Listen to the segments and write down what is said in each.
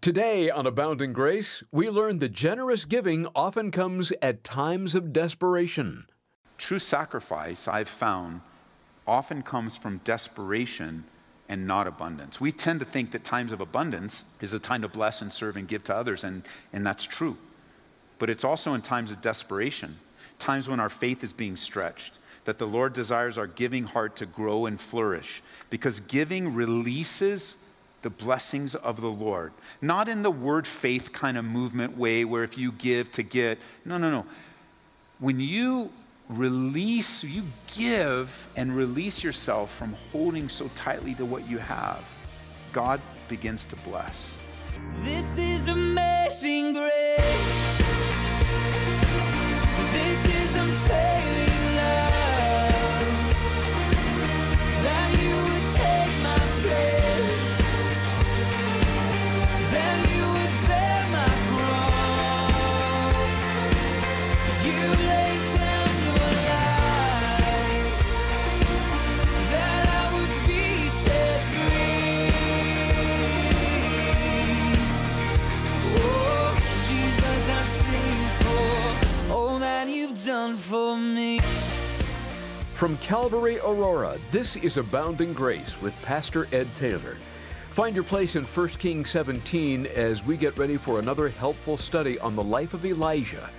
Today on Abounding Grace, we learn that generous giving often comes at times of desperation. True sacrifice, I've found, often comes from desperation and not abundance. We tend to think that times of abundance is a time to bless and serve and give to others, and, and that's true. But it's also in times of desperation, times when our faith is being stretched, that the Lord desires our giving heart to grow and flourish. Because giving releases the blessings of the Lord. Not in the word faith kind of movement way where if you give to get. No, no, no. When you release, you give and release yourself from holding so tightly to what you have, God begins to bless. This is amazing grace. Calvary Aurora, this is Abounding Grace with Pastor Ed Taylor. Find your place in 1 Kings 17 as we get ready for another helpful study on the life of Elijah.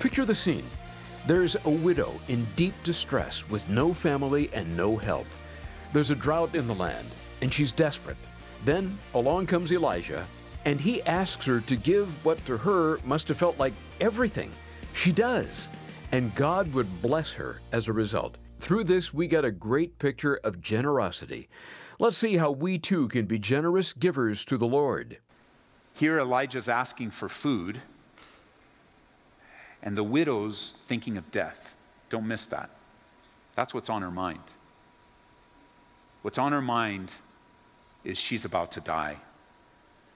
Picture the scene. There's a widow in deep distress with no family and no help. There's a drought in the land, and she's desperate. Then along comes Elijah, and he asks her to give what to her must have felt like everything. She does, and God would bless her as a result. Through this, we get a great picture of generosity. Let's see how we too can be generous givers to the Lord. Here, Elijah's asking for food, and the widow's thinking of death. Don't miss that. That's what's on her mind. What's on her mind is she's about to die.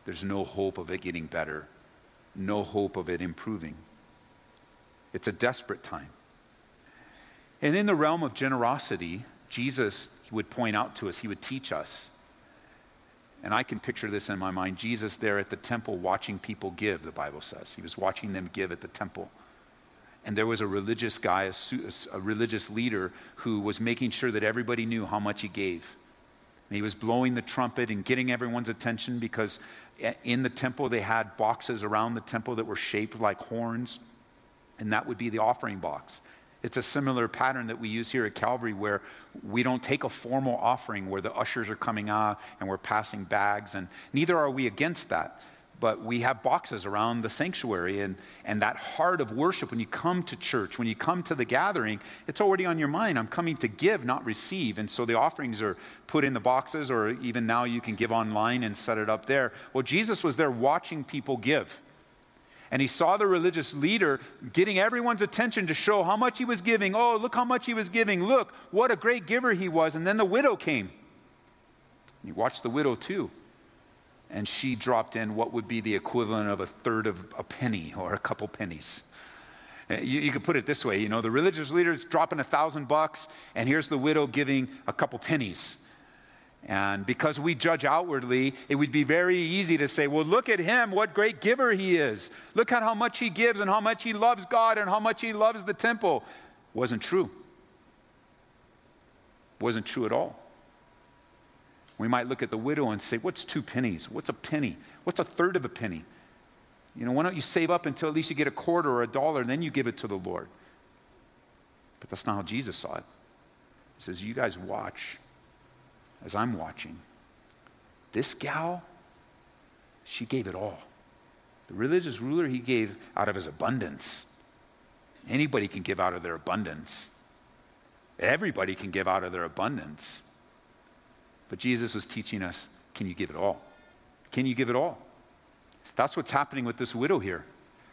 There's no hope of it getting better, no hope of it improving. It's a desperate time. And in the realm of generosity, Jesus would point out to us, he would teach us. And I can picture this in my mind Jesus there at the temple watching people give, the Bible says. He was watching them give at the temple. And there was a religious guy, a, a religious leader, who was making sure that everybody knew how much he gave. And he was blowing the trumpet and getting everyone's attention because in the temple they had boxes around the temple that were shaped like horns, and that would be the offering box. It's a similar pattern that we use here at Calvary where we don't take a formal offering where the ushers are coming out and we're passing bags, and neither are we against that. But we have boxes around the sanctuary, and, and that heart of worship, when you come to church, when you come to the gathering, it's already on your mind. I'm coming to give, not receive. And so the offerings are put in the boxes, or even now you can give online and set it up there. Well, Jesus was there watching people give. And he saw the religious leader getting everyone's attention to show how much he was giving. Oh, look how much he was giving. Look, what a great giver he was. And then the widow came. He watched the widow too. And she dropped in what would be the equivalent of a third of a penny or a couple pennies. Uh, You, you could put it this way you know, the religious leader's dropping a thousand bucks, and here's the widow giving a couple pennies. And because we judge outwardly, it would be very easy to say, well, look at him, what great giver he is. Look at how much he gives and how much he loves God and how much he loves the temple. Wasn't true. Wasn't true at all. We might look at the widow and say, what's two pennies? What's a penny? What's a third of a penny? You know, why don't you save up until at least you get a quarter or a dollar and then you give it to the Lord? But that's not how Jesus saw it. He says, You guys watch as I'm watching. This gal, she gave it all. The religious ruler, he gave out of his abundance. Anybody can give out of their abundance. Everybody can give out of their abundance. But Jesus was teaching us can you give it all? Can you give it all? That's what's happening with this widow here.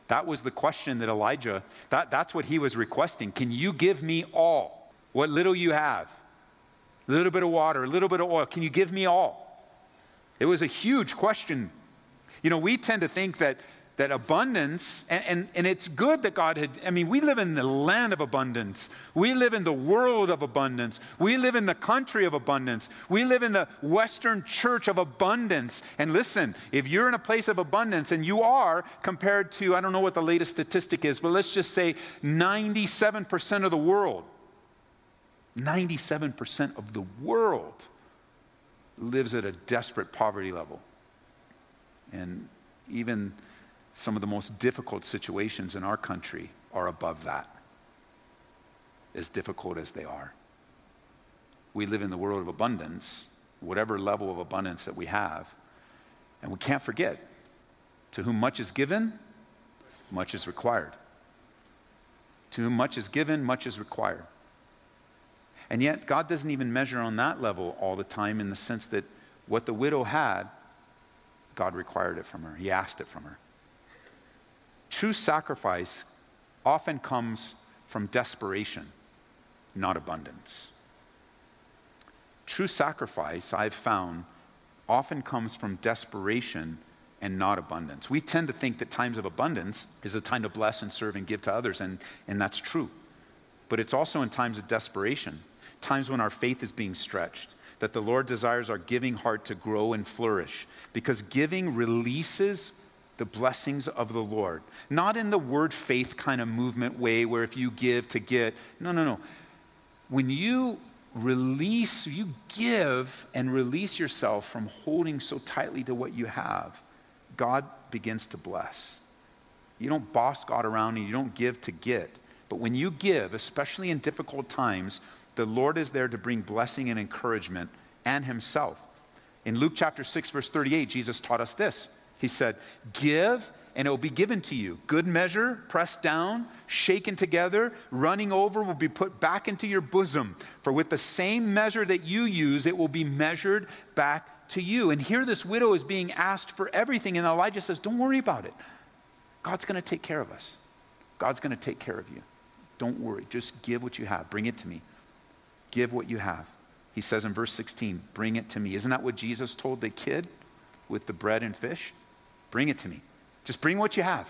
That was the question that Elijah, that, that's what he was requesting. Can you give me all? What little you have? A little bit of water, a little bit of oil. Can you give me all? It was a huge question. You know, we tend to think that that abundance, and, and, and, it's good that God had, I mean, we live in the land of abundance. We live in the world of abundance. We live in the country of abundance. We live in the Western church of abundance. And listen, if you're in a place of abundance, and you are compared to, I don't know what the latest statistic is, but let's just say 97% of the world, 97% of the world lives at a desperate poverty level. And even some of the most difficult situations in our country are above that, as difficult as they are. We live in the world of abundance, whatever level of abundance that we have, and we can't forget to whom much is given, much is required. To whom much is given, much is required. And yet, God doesn't even measure on that level all the time in the sense that what the widow had, God required it from her. He asked it from her. True sacrifice often comes from desperation, not abundance. True sacrifice, I've found, often comes from desperation and not abundance. We tend to think that times of abundance is a time to bless and serve and give to others, and, and that's true. But it's also in times of desperation, times when our faith is being stretched, that the Lord desires our giving heart to grow and flourish. Because giving releases the blessings of the Lord. Not in the word faith kind of movement way where if you give to get. No, no, no. When you release, you give and release yourself from holding so tightly to what you have, God begins to bless. You don't boss God around and you don't give to get. But when you give, especially in difficult times, the Lord is there to bring blessing and encouragement and Himself. In Luke chapter 6, verse 38, Jesus taught us this. He said, Give and it will be given to you. Good measure, pressed down, shaken together, running over, will be put back into your bosom. For with the same measure that you use, it will be measured back to you. And here this widow is being asked for everything, and Elijah says, Don't worry about it. God's going to take care of us. God's going to take care of you. Don't worry. Just give what you have. Bring it to me. Give what you have. He says in verse 16, Bring it to me. Isn't that what Jesus told the kid with the bread and fish? Bring it to me. Just bring what you have.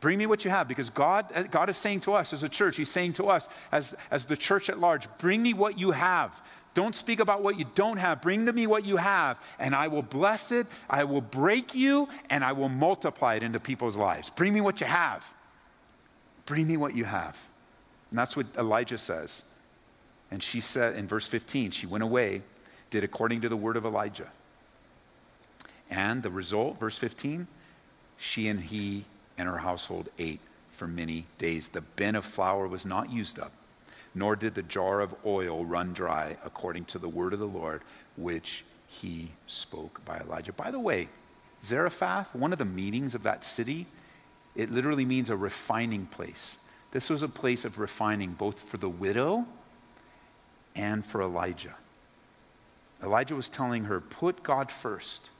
Bring me what you have because God, uh, God is saying to us as a church, He's saying to us as, as the church at large, bring me what you have. Don't speak about what you don't have. Bring to me what you have, and I will bless it. I will break you, and I will multiply it into people's lives. Bring me what you have. Bring me what you have. And that's what Elijah says. And she said in verse 15, she went away, did according to the word of Elijah. And the result, verse 15, she and he and her household ate for many days. The bin of flour was not used up nor did the jar of oil run dry, according to the word of the Lord, which he spoke by Elijah. By the way, Zarephath, one of the meanings of that city, it literally means a refining place. This was a place of refining both for the widow for Elijah. Elijah was telling her, put God first,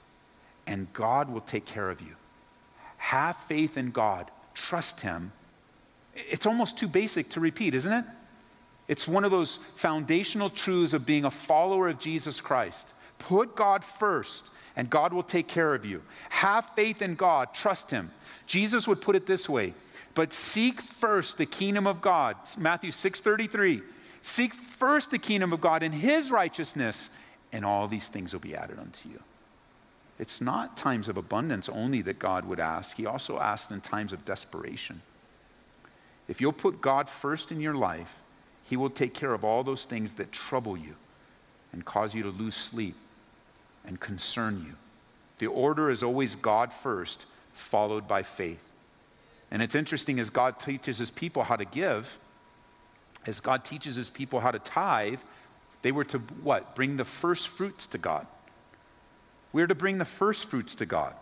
and God will take care of you. Have faith in God, trust Him. It's almost too basic to repeat, isn't it? It's one of those foundational truths of being a follower of Jesus Christ. Put God first, and God will take care of you. Have faith in God, trust Him. Jesus would put it this way but seek first the kingdom of God. Matthew 6:33. Seek first the kingdom of God and his righteousness, and all these things will be added unto you. It's not times of abundance only that God would ask. He also asks in times of desperation. If you'll put God first in your life, he will take care of all those things that trouble you and cause you to lose sleep and concern you. The order is always God first, followed by faith. And it's interesting as God teaches his people how to give, as God teaches his people how to tithe, they were to what? Bring the first fruits to God. We were to bring the first fruits to God.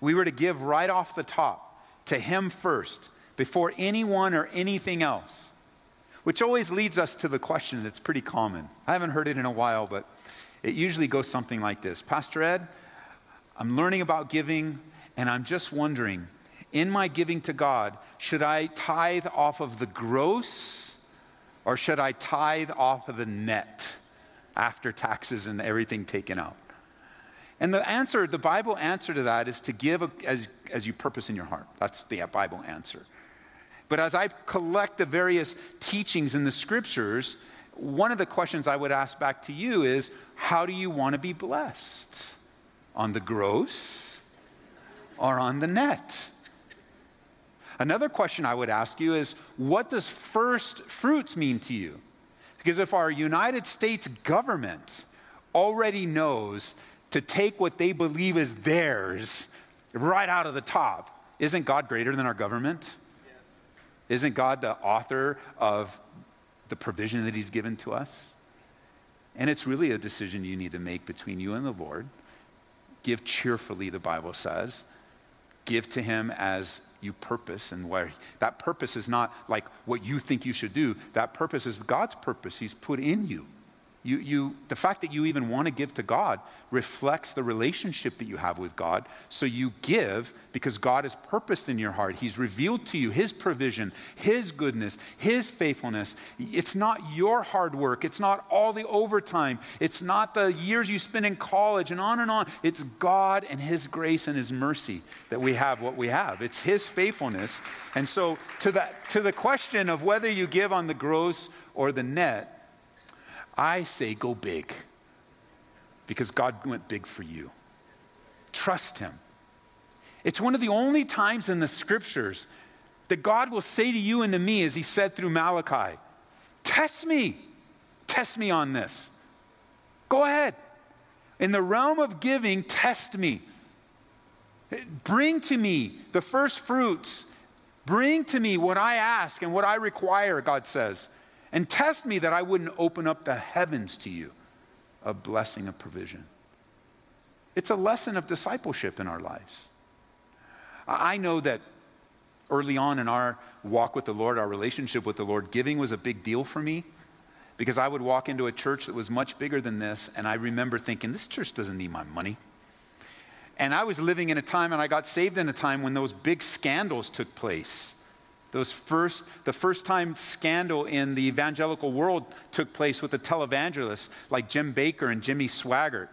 We were to give right off the top to him first, before anyone or anything else. Which always leads us to the question that's pretty common. I haven't heard it in a while, but it usually goes something like this Pastor Ed, I'm learning about giving, and I'm just wondering in my giving to God, should I tithe off of the gross or should I tithe off of the net after taxes and everything taken out? And the answer, the Bible answer to that is to give as, as you purpose in your heart. That's the Bible answer. But as I collect the various teachings in the scriptures, one of the questions I would ask back to you is how do you want to be blessed? On the gross or on the net? Another question I would ask you is what does first fruits mean to you? Because if our United States government already knows to take what they believe is theirs right out of the top. Isn't God greater than our government? Yes. Isn't God the author of the provision that He's given to us? And it's really a decision you need to make between you and the Lord. Give cheerfully, the Bible says. Give to Him as you purpose, and where that purpose is not like what you think you should do. That purpose is God's purpose He's put in you. You, you, the fact that you even want to give to God reflects the relationship that you have with God. So you give because God has purposed in your heart. He's revealed to you His provision, His goodness, His faithfulness. It's not your hard work. It's not all the overtime. It's not the years you spend in college and on and on. It's God and His grace and His mercy that we have what we have. It's His faithfulness. And so, to, that, to the question of whether you give on the gross or the net, I say go big because God went big for you. Trust Him. It's one of the only times in the scriptures that God will say to you and to me, as He said through Malachi, Test me. Test me on this. Go ahead. In the realm of giving, test me. Bring to me the first fruits. Bring to me what I ask and what I require, God says and test me that I wouldn't open up the heavens to you of blessing of provision. It's a lesson of discipleship in our lives. I know that early on in our walk with the Lord, our relationship with the Lord, giving was a big deal for me because I would walk into a church that was much bigger than this, and I remember thinking, this church doesn't need my money. And I was living in a time, and I got saved in a time when those big scandals took place those first, the first time scandal in the evangelical world took place with the televangelists like Jim Bakker and Jimmy Swaggart.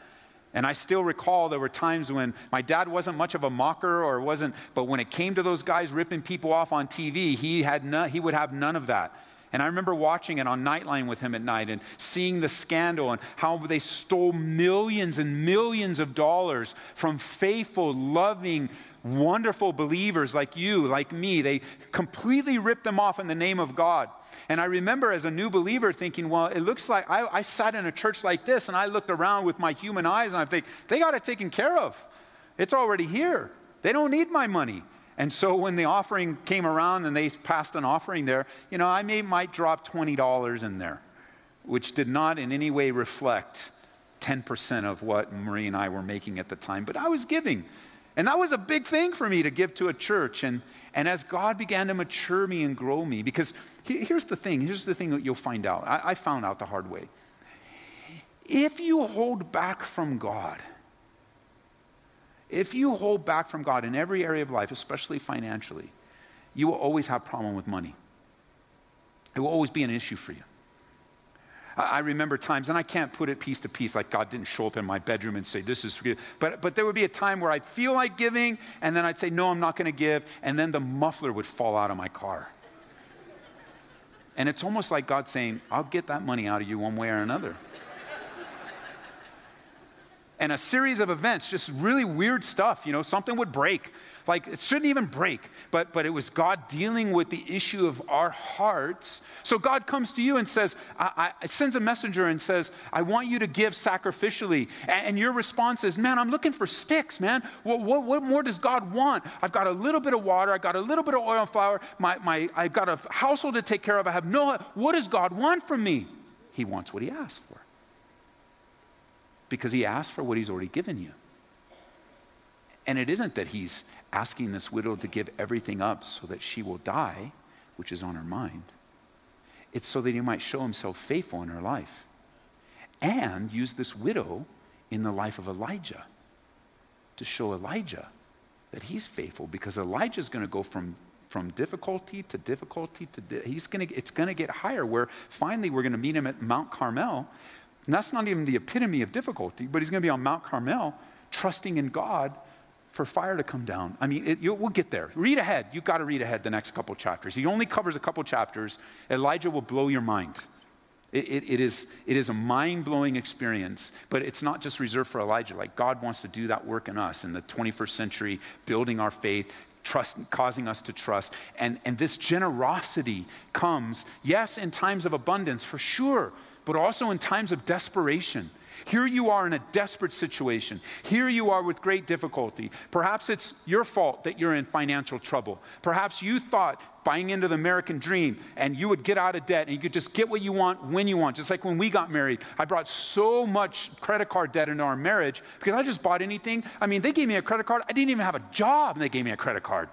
And I still recall there were times when my dad wasn't much of a mocker or wasn't, but when it came to those guys ripping people off on TV, he, had no, he would have none of that. And I remember watching it on Nightline with him at night and seeing the scandal and how they stole millions and millions of dollars from faithful, loving, wonderful believers like you, like me. They completely ripped them off in the name of God. And I remember as a new believer thinking, well, it looks like I, I sat in a church like this and I looked around with my human eyes and I think, they got it taken care of. It's already here. They don't need my money. And so when the offering came around and they passed an offering there, you know, I may, might drop $20 in there, which did not in any way reflect 10% of what Marie and I were making at the time, but I was giving and that was a big thing for me to give to a church. And, and as God began to mature me and grow me, because here's the thing here's the thing that you'll find out. I, I found out the hard way. If you hold back from God, if you hold back from God in every area of life, especially financially, you will always have problem with money. It will always be an issue for you. I remember times, and I can't put it piece to piece, like God didn't show up in my bedroom and say, This is for you. But, but there would be a time where I'd feel like giving, and then I'd say, No, I'm not going to give. And then the muffler would fall out of my car. And it's almost like God saying, I'll get that money out of you one way or another. And a series of events, just really weird stuff. You know, something would break. Like it shouldn't even break, but, but it was God dealing with the issue of our hearts. So God comes to you and says, I, I sends a messenger and says, I want you to give sacrificially. And, and your response is, Man, I'm looking for sticks, man. What, what, what, more does God want? I've got a little bit of water, I've got a little bit of oil and flour, my, my, I've got a household to take care of. I have no, what does God want from me? He wants what he asked for. Because he asked for what he's already given you. And it isn't that he's asking this widow to give everything up so that she will die, which is on her mind. It's so that he might show himself faithful in her life and use this widow in the life of Elijah to show Elijah that he's faithful because Elijah's going to go from, from difficulty to difficulty to di- he's going to it's going to get higher where finally we're going to meet him at Mount Carmel. And that's not even the epitome of difficulty, but he's going to be on Mount Carmel trusting in God for fire to come down. I mean, it, you, we'll get there. Read ahead. You've got to read ahead the next couple chapters. He only covers a couple chapters. Elijah will blow your mind. It, it, it is, it is a mind blowing experience, but it's not just reserved for Elijah. Like, God wants to do that work in us in the 21st century, building our faith, trust, causing us to trust. And, and this generosity comes, yes, in times of abundance, for sure, but also in times of desperation. Here you are in a desperate situation. Here you are with great difficulty. Perhaps it's your fault that you're in financial trouble. Perhaps you thought buying into the American dream and you would get out of debt and you could just get what you want when you want. Just like when we got married, I brought so much credit card debt into our marriage because I just bought anything. I mean, they gave me a credit card. I didn't even have a job and they gave me a credit card.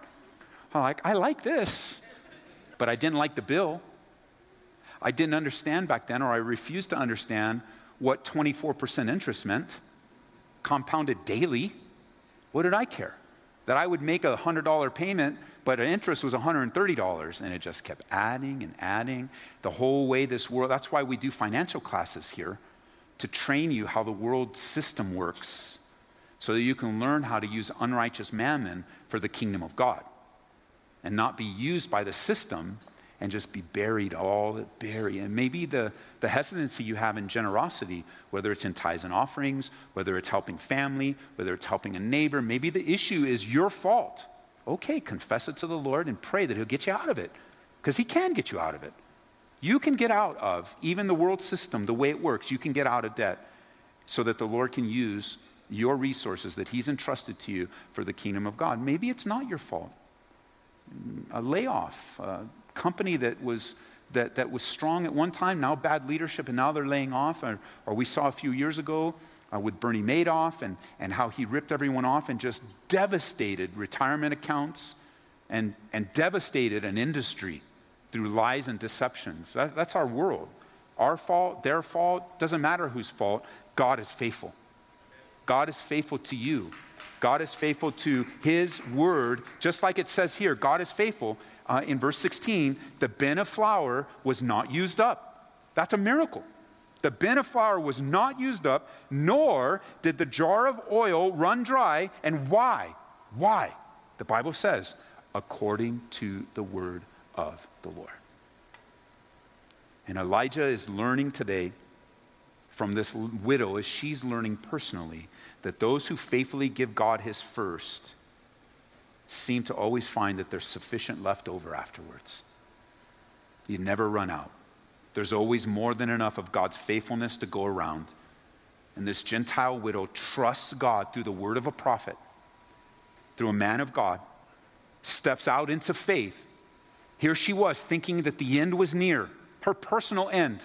I'm like, I like this, but I didn't like the bill. I didn't understand back then, or I refused to understand what 24% interest meant, compounded daily. What did I care? That I would make a $100 payment, but interest was $130, and it just kept adding and adding the whole way this world. That's why we do financial classes here to train you how the world system works so that you can learn how to use unrighteous mammon for the kingdom of God and not be used by the system and just be buried, all buried. And maybe the, the hesitancy you have in generosity, whether it's in tithes and offerings, whether it's helping family, whether it's helping a neighbor, maybe the issue is your fault. Okay, confess it to the Lord and pray that He'll get you out of it, because He can get you out of it. You can get out of even the world system, the way it works, you can get out of debt so that the Lord can use your resources that He's entrusted to you for the kingdom of God. Maybe it's not your fault. A layoff, uh, company that was, that, that was strong at one time, now bad leadership, and now they're laying off. Or, or we saw a few years ago uh, with Bernie Madoff and, and how he ripped everyone off and just devastated retirement accounts and, and devastated an industry through lies and deceptions. That, that's our world. Our fault, their fault, doesn't matter whose fault. God is faithful. God is faithful to you. God is faithful to his word, just like it says here. God is faithful uh, in verse 16, the bin of flour was not used up. That's a miracle. The bin of flour was not used up, nor did the jar of oil run dry. And why? Why? The Bible says, according to the word of the Lord. And Elijah is learning today from this widow, as she's learning personally, that those who faithfully give God his first seem to always find that there's sufficient left over afterwards. You never run out. There's always more than enough of God's faithfulness to go around. And this Gentile widow trusts God through the word of a prophet, through a man of God, steps out into faith. Here she was thinking that the end was near, her personal end,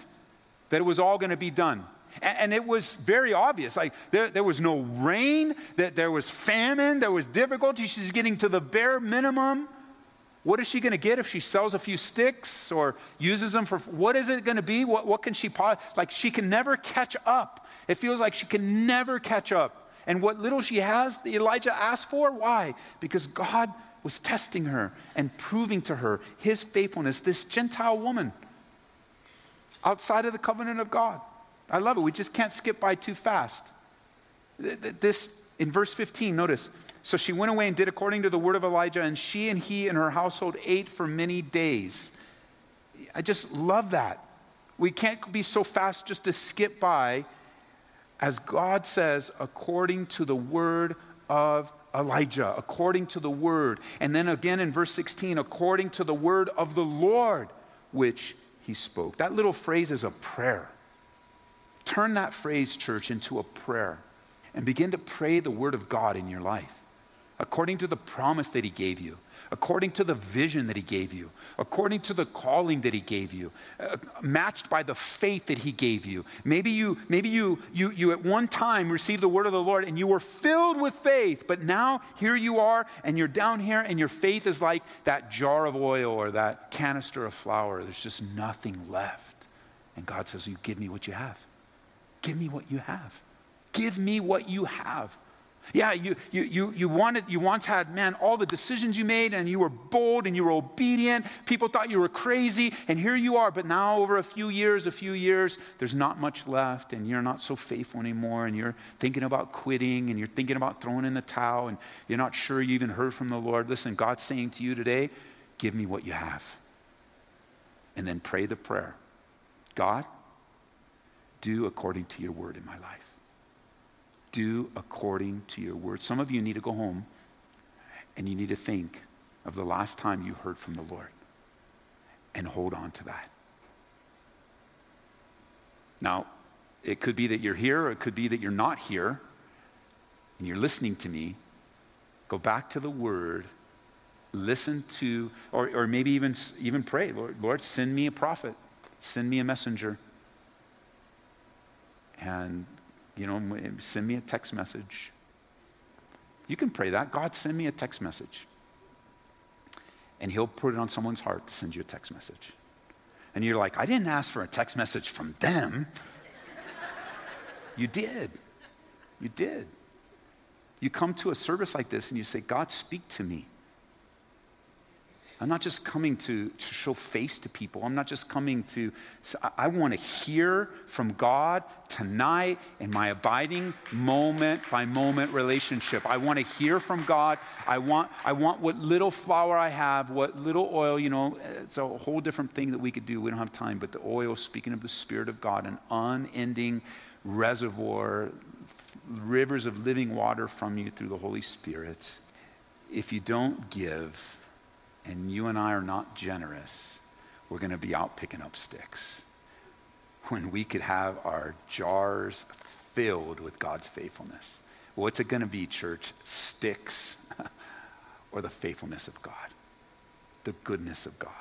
that it was all going to be done. And it was very obvious. Like there, there was no rain, that there was famine, there was difficulty. She's getting to the bare minimum. What is she going to get if she sells a few sticks or uses them for what is it going to be? What, what can she like she can never catch up. It feels like she can never catch up. And what little she has, Elijah asked for, why? Because God was testing her and proving to her his faithfulness, this Gentile woman outside of the covenant of God. I love it. We just can't skip by too fast. This, in verse 15, notice. So she went away and did according to the word of Elijah, and she and he and her household ate for many days. I just love that. We can't be so fast just to skip by, as God says, according to the word of Elijah, according to the word. And then again in verse 16, according to the word of the Lord, which he spoke. That little phrase is a prayer. Turn that phrase, church, into a prayer and begin to pray the word of God in your life according to the promise that he gave you, according to the vision that he gave you, according to the calling that he gave you, uh, matched by the faith that he gave you. Maybe you maybe you you you at one time received the word of the Lord and you were filled with faith, but now here you are and you're down here and your faith is like that jar of oil or that canister of flour. There's just nothing left. And God says, "You give me what you have." Give me what you have. Give me what you have. Yeah, you, you, you, you, wanted, you once had, man, all the decisions you made and you were bold and you were obedient. People thought you were crazy, and here you are. But now, over a few years, a few years, there's not much left, and you're not so faithful anymore, and you're thinking about quitting, and you're thinking about throwing in the towel, and you're not sure you even heard from the Lord. Listen, God's saying to you today, give me what you have. And then pray the prayer God, do according to your word in my life do according to your word. Some of you need to go home and you need to think of the last time you heard from the Lord and hold on to that. Now, it could be that you're here, or it could be that you're not here, and you're listening to me. Go back to the word, listen to, or, or maybe even, even pray, Lord, Lord, send me a prophet, send me a messenger. And you know, send me a text message. You can pray that. God, send me a text message. And He'll put it on someone's heart to send you a text message. And you're like, I didn't ask for a text message from them. you did. You did. You come to a service like this and you say, God, speak to me. I'm not just coming to, to show face to people. I'm not just coming to, I want to hear from God tonight in my abiding moment by moment relationship. I want to hear from God. I want, I want what little flour I have, what little oil, you know, it's a whole different thing that we could do. We don't have time, but the oil, speaking of the Spirit of God, an unending reservoir, rivers of living water from you through the Holy Spirit. If you don't give, and you and I are not generous, we're going to be out picking up sticks when we could have our jars filled with God's faithfulness. What's it going to be, church? Sticks or the faithfulness of God, the goodness of God.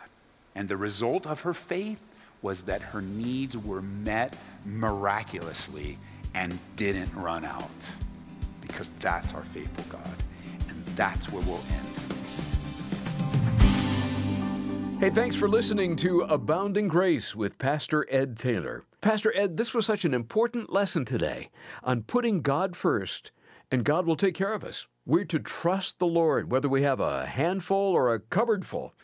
And the result of her faith was that her needs were met miraculously and didn't run out because that's our faithful God. And that's where we'll end. Hey, thanks for listening to Abounding Grace with Pastor Ed Taylor. Pastor Ed, this was such an important lesson today on putting God first, and God will take care of us. We're to trust the Lord, whether we have a handful or a cupboard full.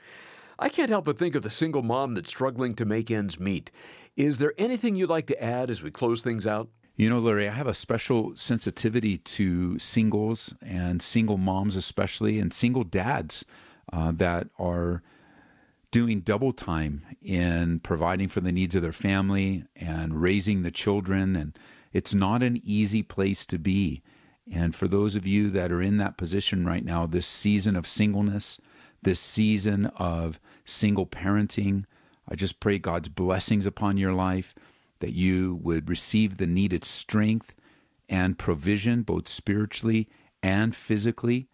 I can't help but think of the single mom that's struggling to make ends meet. Is there anything you'd like to add as we close things out? You know, Larry, I have a special sensitivity to singles and single moms, especially, and single dads uh, that are doing double time in providing for the needs of their family and raising the children. And it's not an easy place to be. And for those of you that are in that position right now, this season of singleness, this season of single parenting, I just pray God's blessings upon your life, that you would receive the needed strength and provision, both spiritually and physically,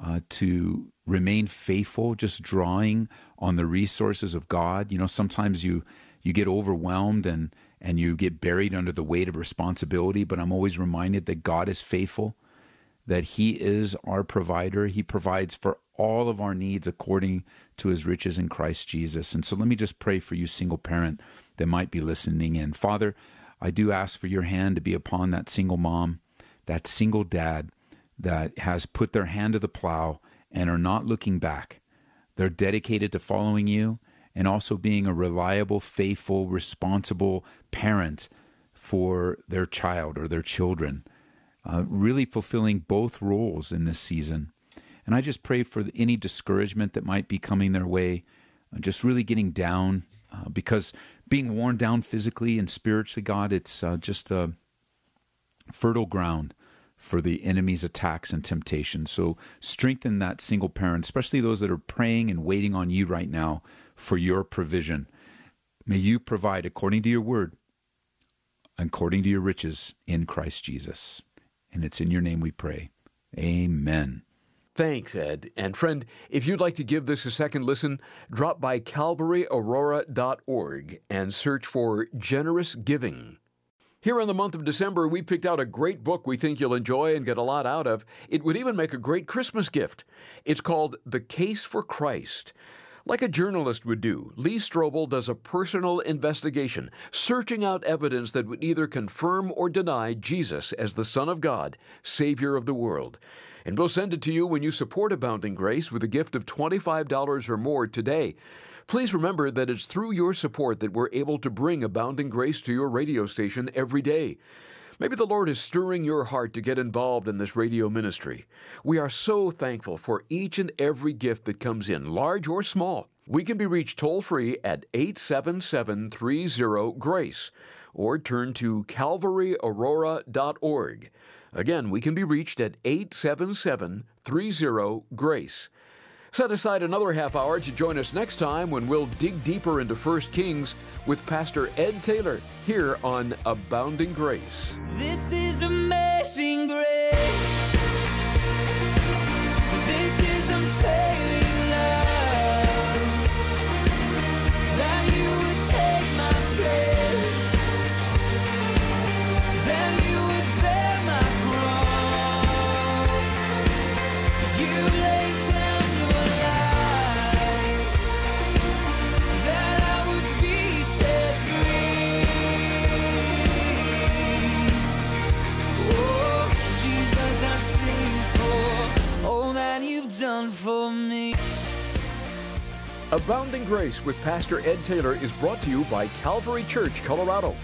uh, to remain faithful, just drawing on the resources of God. You know, sometimes you you get overwhelmed and and you get buried under the weight of responsibility, but I'm always reminded that God is faithful, that he is our provider. He provides for all of our needs according to his riches in Christ Jesus. And so let me just pray for you single parent that might be listening in. Father, I do ask for your hand to be upon that single mom, that single dad that has put their hand to the plow and are not looking back. They're dedicated to following you and also being a reliable, faithful, responsible parent for their child or their children, uh, really fulfilling both roles in this season. And I just pray for any discouragement that might be coming their way, uh, just really getting down, uh, because being worn down physically and spiritually, God, it's uh, just a fertile ground for the enemy's attacks and temptations. So strengthen that single parent, especially those that are praying and waiting on you right now for your provision. May you provide according to your word, according to your riches in Christ Jesus. And it's in your name we pray. Amen. Thanks, Ed. And friend, if you'd like to give this a second listen, drop by calvaryaurora.org and search for Generous Giving. Here in the month of December, we picked out a great book we think you'll enjoy and get a lot out of. It would even make a great Christmas gift. It's called The Case for Christ. Like a journalist would do, Lee Strobel does a personal investigation, searching out evidence that would either confirm or deny Jesus as the Son of God, Savior of the world. And we'll send it to you when you support Abounding Grace with a gift of $25 or more today. Please remember that it's through your support that we're able to bring Abounding Grace to your radio station every day. Maybe the Lord is stirring your heart to get involved in this radio ministry. We are so thankful for each and every gift that comes in, large or small. We can be reached toll free at 877 30 GRACE or turn to calvaryaurora.org. Again, we can be reached at 877 30 GRACE. Set aside another half hour to join us next time when we'll dig deeper into 1 Kings with Pastor Ed Taylor here on Abounding Grace. This is amazing grace. Grace with Pastor Ed Taylor is brought to you by Calvary Church, Colorado.